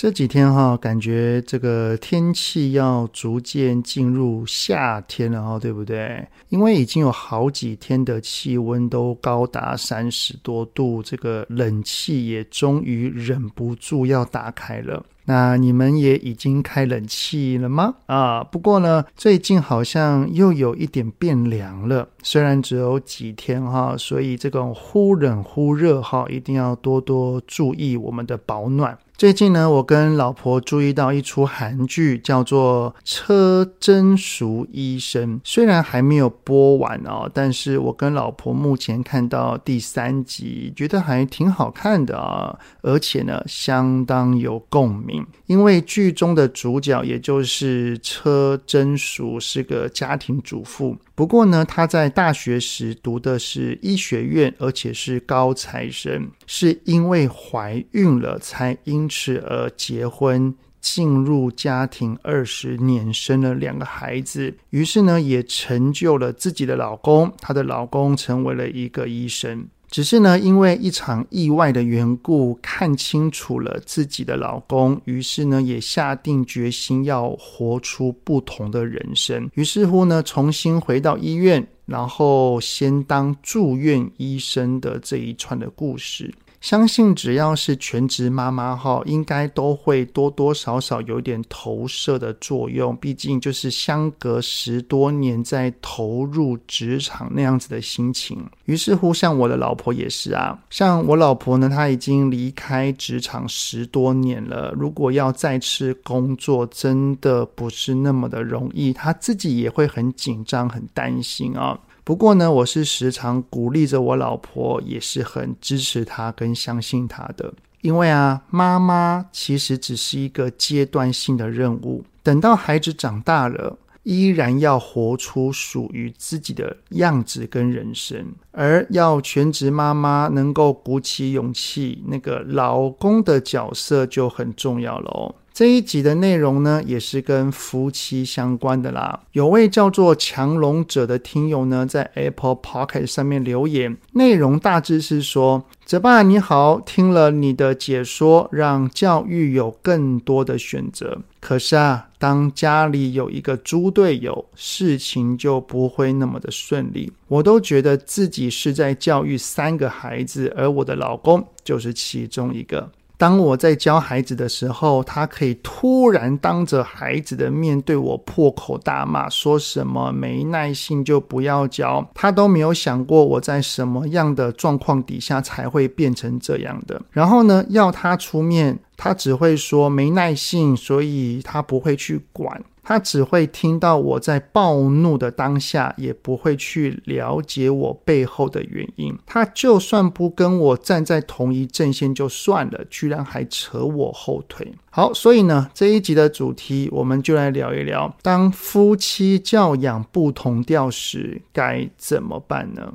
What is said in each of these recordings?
这几天哈，感觉这个天气要逐渐进入夏天了哈，对不对？因为已经有好几天的气温都高达三十多度，这个冷气也终于忍不住要打开了。那你们也已经开冷气了吗？啊，不过呢，最近好像又有一点变凉了，虽然只有几天哈，所以这种忽冷忽热哈，一定要多多注意我们的保暖。最近呢，我跟老婆注意到一出韩剧，叫做《车贞淑医生》。虽然还没有播完哦，但是我跟老婆目前看到第三集，觉得还挺好看的啊，而且呢，相当有共鸣。因为剧中的主角，也就是车贞淑，是个家庭主妇。不过呢，她在大学时读的是医学院，而且是高材生，是因为怀孕了才因此而结婚，进入家庭二十年，生了两个孩子，于是呢，也成就了自己的老公。她的老公成为了一个医生。只是呢，因为一场意外的缘故，看清楚了自己的老公，于是呢，也下定决心要活出不同的人生。于是乎呢，重新回到医院，然后先当住院医生的这一串的故事。相信只要是全职妈妈哈，应该都会多多少少有点投射的作用。毕竟就是相隔十多年再投入职场那样子的心情。于是乎，像我的老婆也是啊，像我老婆呢，她已经离开职场十多年了。如果要再次工作，真的不是那么的容易，她自己也会很紧张、很担心啊。不过呢，我是时常鼓励着我老婆，也是很支持她跟相信她的。因为啊，妈妈其实只是一个阶段性的任务，等到孩子长大了，依然要活出属于自己的样子跟人生。而要全职妈妈能够鼓起勇气，那个老公的角色就很重要了哦。这一集的内容呢，也是跟夫妻相关的啦。有位叫做强龙者的听友呢，在 Apple Podcast 上面留言，内容大致是说：泽爸你好，听了你的解说，让教育有更多的选择。可是啊，当家里有一个猪队友，事情就不会那么的顺利。我都觉得自己是在教育三个孩子，而我的老公就是其中一个。当我在教孩子的时候，他可以突然当着孩子的面对我破口大骂，说什么没耐性就不要教，他都没有想过我在什么样的状况底下才会变成这样的。然后呢，要他出面，他只会说没耐性，所以他不会去管。他只会听到我在暴怒的当下，也不会去了解我背后的原因。他就算不跟我站在同一阵线就算了，居然还扯我后腿。好，所以呢，这一集的主题我们就来聊一聊，当夫妻教养不同调时该怎么办呢？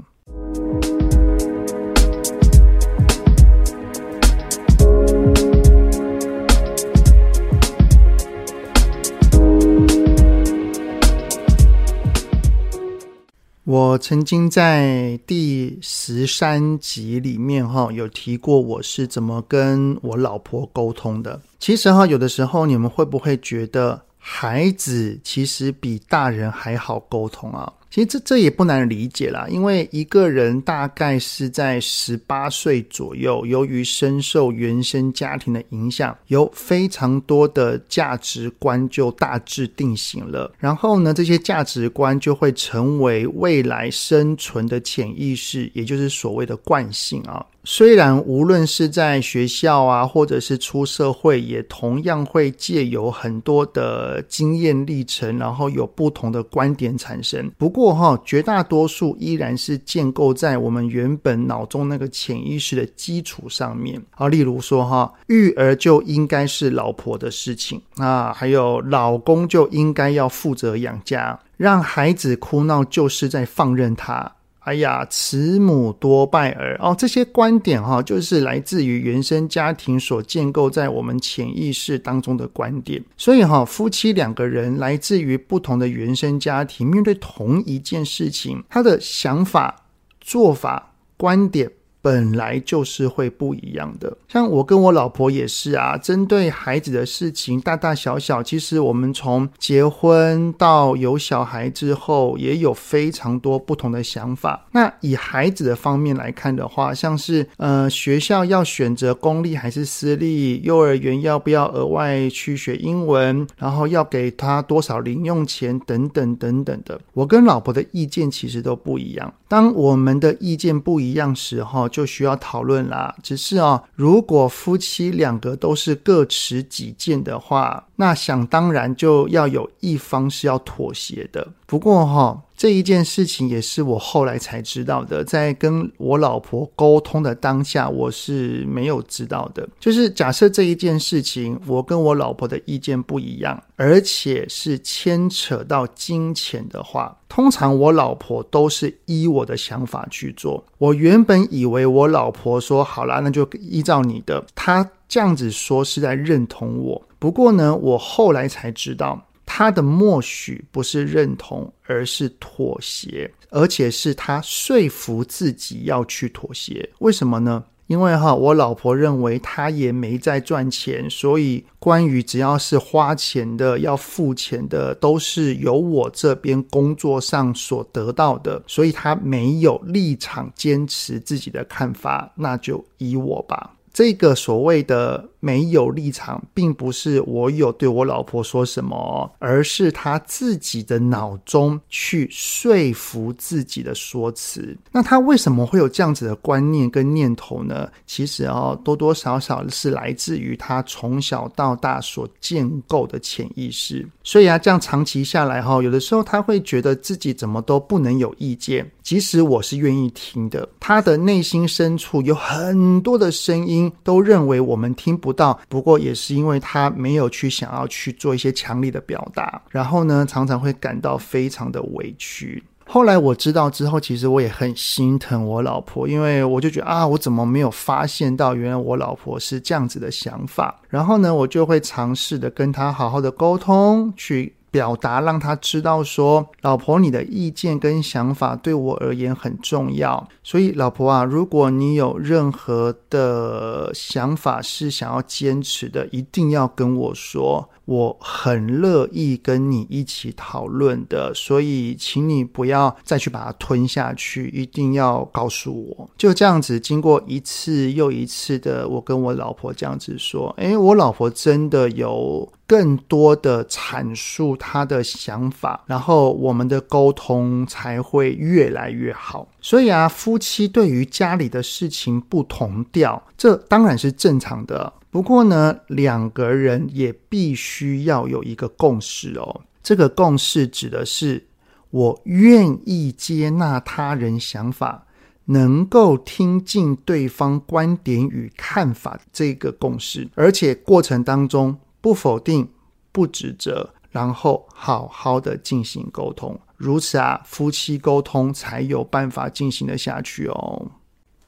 我曾经在第十三集里面哈有提过我是怎么跟我老婆沟通的。其实哈，有的时候你们会不会觉得孩子其实比大人还好沟通啊？其实这这也不难理解啦，因为一个人大概是在十八岁左右，由于深受原生家庭的影响，有非常多的价值观就大致定型了。然后呢，这些价值观就会成为未来生存的潜意识，也就是所谓的惯性啊。虽然无论是在学校啊，或者是出社会，也同样会借由很多的经验历程，然后有不同的观点产生。不过哈，绝大多数依然是建构在我们原本脑中那个潜意识的基础上面啊。例如说哈，育儿就应该是老婆的事情啊，还有老公就应该要负责养家。让孩子哭闹就是在放任他。哎呀，慈母多败儿哦，这些观点哈，就是来自于原生家庭所建构在我们潜意识当中的观点。所以哈，夫妻两个人来自于不同的原生家庭，面对同一件事情，他的想法、做法、观点。本来就是会不一样的，像我跟我老婆也是啊。针对孩子的事情，大大小小，其实我们从结婚到有小孩之后，也有非常多不同的想法。那以孩子的方面来看的话，像是呃学校要选择公立还是私立，幼儿园要不要额外去学英文，然后要给他多少零用钱等等等等的，我跟老婆的意见其实都不一样。当我们的意见不一样时候，就需要讨论啦。只是啊，如果夫妻两个都是各持己见的话，那想当然就要有一方是要妥协的。不过哈，这一件事情也是我后来才知道的，在跟我老婆沟通的当下，我是没有知道的。就是假设这一件事情，我跟我老婆的意见不一样，而且是牵扯到金钱的话，通常我老婆都是依我的想法去做。我原本以为我老婆说好啦，那就依照你的，她这样子说是在认同我。不过呢，我后来才知道。他的默许不是认同，而是妥协，而且是他说服自己要去妥协。为什么呢？因为哈，我老婆认为他也没在赚钱，所以关于只要是花钱的、要付钱的，都是由我这边工作上所得到的，所以他没有立场坚持自己的看法，那就依我吧。这个所谓的没有立场，并不是我有对我老婆说什么，而是他自己的脑中去说服自己的说辞。那他为什么会有这样子的观念跟念头呢？其实哦，多多少少是来自于他从小到大所建构的潜意识。所以啊，这样长期下来哈，有的时候他会觉得自己怎么都不能有意见，即使我是愿意听的，他的内心深处有很多的声音。都认为我们听不到，不过也是因为他没有去想要去做一些强力的表达，然后呢，常常会感到非常的委屈。后来我知道之后，其实我也很心疼我老婆，因为我就觉得啊，我怎么没有发现到原来我老婆是这样子的想法？然后呢，我就会尝试的跟她好好的沟通，去。表达让他知道说，老婆，你的意见跟想法对我而言很重要。所以，老婆啊，如果你有任何的想法是想要坚持的，一定要跟我说。我很乐意跟你一起讨论的，所以请你不要再去把它吞下去，一定要告诉我。就这样子，经过一次又一次的，我跟我老婆这样子说，诶，我老婆真的有更多的阐述他的想法，然后我们的沟通才会越来越好。所以啊，夫妻对于家里的事情不同调，这当然是正常的。不过呢，两个人也必须要有一个共识哦。这个共识指的是我愿意接纳他人想法，能够听进对方观点与看法这个共识，而且过程当中不否定、不指责，然后好好的进行沟通。如此啊，夫妻沟通才有办法进行得下去哦。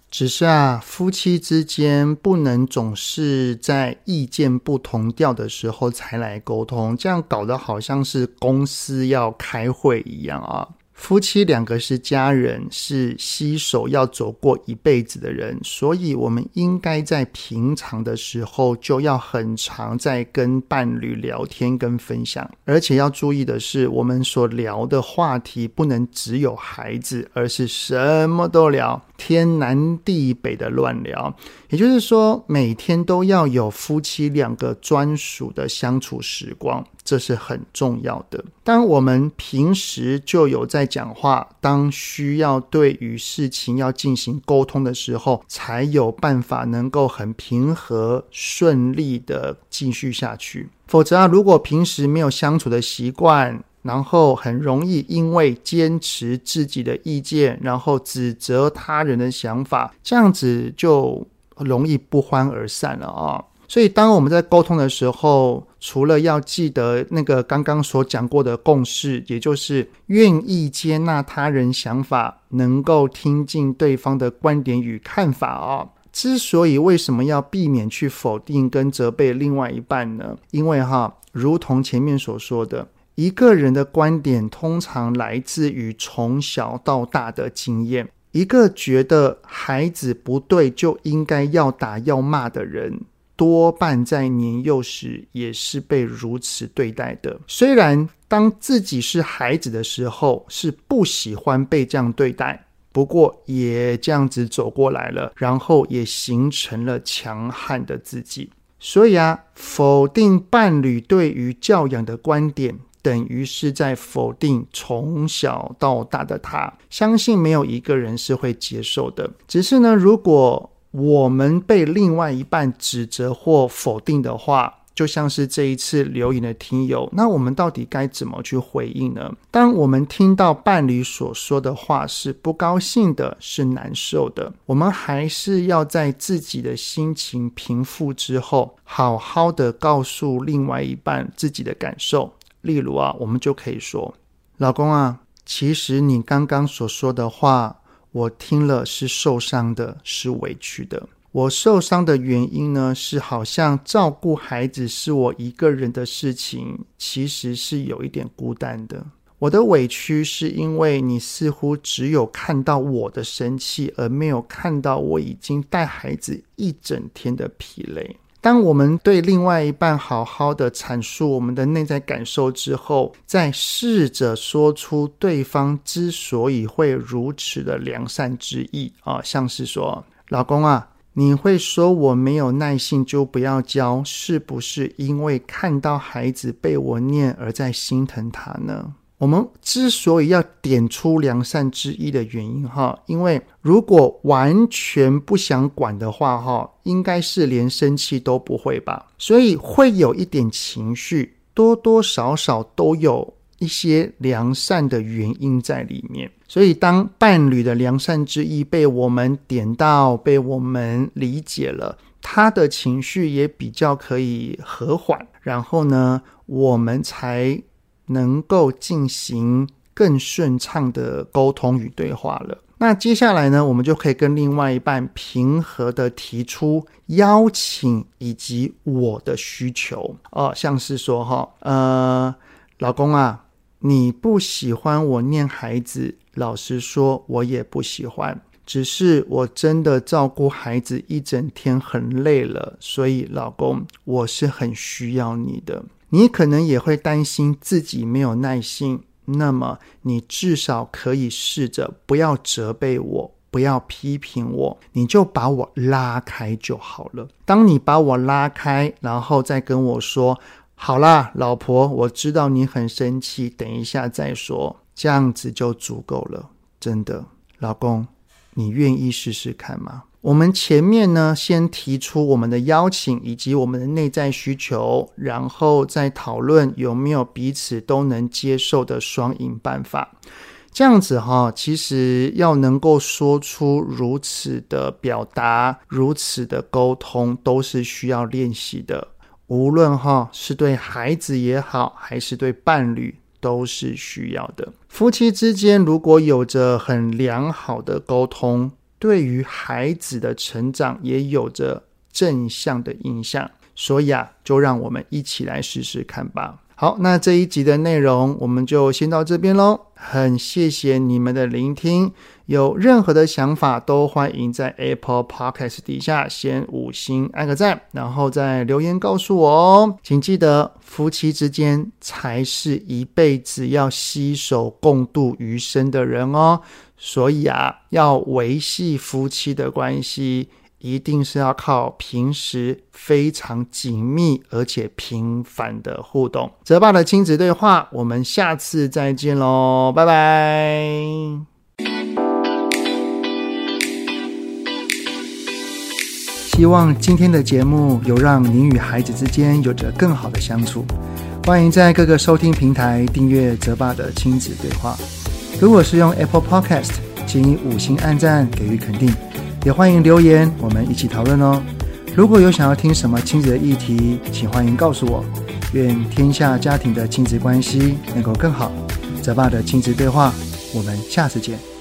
只是啊，夫妻之间不能总是在意见不同调的时候才来沟通，这样搞得好像是公司要开会一样啊。夫妻两个是家人，是携手要走过一辈子的人，所以我们应该在平常的时候就要很常在跟伴侣聊天跟分享，而且要注意的是，我们所聊的话题不能只有孩子，而是什么都聊，天南地北的乱聊。也就是说，每天都要有夫妻两个专属的相处时光。这是很重要的。当我们平时就有在讲话，当需要对于事情要进行沟通的时候，才有办法能够很平和顺利的继续下去。否则啊，如果平时没有相处的习惯，然后很容易因为坚持自己的意见，然后指责他人的想法，这样子就容易不欢而散了啊。所以，当我们在沟通的时候，除了要记得那个刚刚所讲过的共识，也就是愿意接纳他人想法，能够听进对方的观点与看法哦。之所以为什么要避免去否定跟责备另外一半呢？因为哈，如同前面所说的，一个人的观点通常来自于从小到大的经验。一个觉得孩子不对就应该要打要骂的人，多半在年幼时也是被如此对待的。虽然当自己是孩子的时候是不喜欢被这样对待，不过也这样子走过来了，然后也形成了强悍的自己。所以啊，否定伴侣对于教养的观点。等于是在否定从小到大的他，相信没有一个人是会接受的。只是呢，如果我们被另外一半指责或否定的话，就像是这一次留言的听友，那我们到底该怎么去回应呢？当我们听到伴侣所说的话是不高兴的，是难受的，我们还是要在自己的心情平复之后，好好的告诉另外一半自己的感受。例如啊，我们就可以说：“老公啊，其实你刚刚所说的话，我听了是受伤的，是委屈的。我受伤的原因呢，是好像照顾孩子是我一个人的事情，其实是有一点孤单的。我的委屈是因为你似乎只有看到我的生气，而没有看到我已经带孩子一整天的疲累。”当我们对另外一半好好的阐述我们的内在感受之后，再试着说出对方之所以会如此的良善之意啊，像是说：“老公啊，你会说我没有耐性就不要教，是不是因为看到孩子被我念而在心疼他呢？”我们之所以要点出良善之意的原因，哈，因为如果完全不想管的话，哈，应该是连生气都不会吧。所以会有一点情绪，多多少少都有一些良善的原因在里面。所以当伴侣的良善之意被我们点到，被我们理解了，他的情绪也比较可以和缓，然后呢，我们才。能够进行更顺畅的沟通与对话了。那接下来呢，我们就可以跟另外一半平和的提出邀请以及我的需求哦，像是说哈，呃，老公啊，你不喜欢我念孩子，老实说，我也不喜欢。只是我真的照顾孩子一整天很累了，所以老公，我是很需要你的。你可能也会担心自己没有耐心，那么你至少可以试着不要责备我，不要批评我，你就把我拉开就好了。当你把我拉开，然后再跟我说：“好啦，老婆，我知道你很生气，等一下再说。”这样子就足够了，真的，老公，你愿意试试看吗？我们前面呢，先提出我们的邀请以及我们的内在需求，然后再讨论有没有彼此都能接受的双赢办法。这样子哈，其实要能够说出如此的表达、如此的沟通，都是需要练习的。无论哈是对孩子也好，还是对伴侣，都是需要的。夫妻之间如果有着很良好的沟通，对于孩子的成长也有着正向的影响，所以啊，就让我们一起来试试看吧。好，那这一集的内容我们就先到这边喽。很谢谢你们的聆听，有任何的想法都欢迎在 Apple Podcast 底下先五星按个赞，然后再留言告诉我哦。请记得，夫妻之间才是一辈子要携手共度余生的人哦。所以啊，要维系夫妻的关系。一定是要靠平时非常紧密而且频繁的互动。泽爸的亲子对话，我们下次再见喽，拜拜。希望今天的节目有让您与孩子之间有着更好的相处。欢迎在各个收听平台订阅泽爸的亲子对话。如果是用 Apple Podcast，请以五星按赞给予肯定。也欢迎留言，我们一起讨论哦。如果有想要听什么亲子的议题，请欢迎告诉我。愿天下家庭的亲子关系能够更好。泽爸的亲子对话，我们下次见。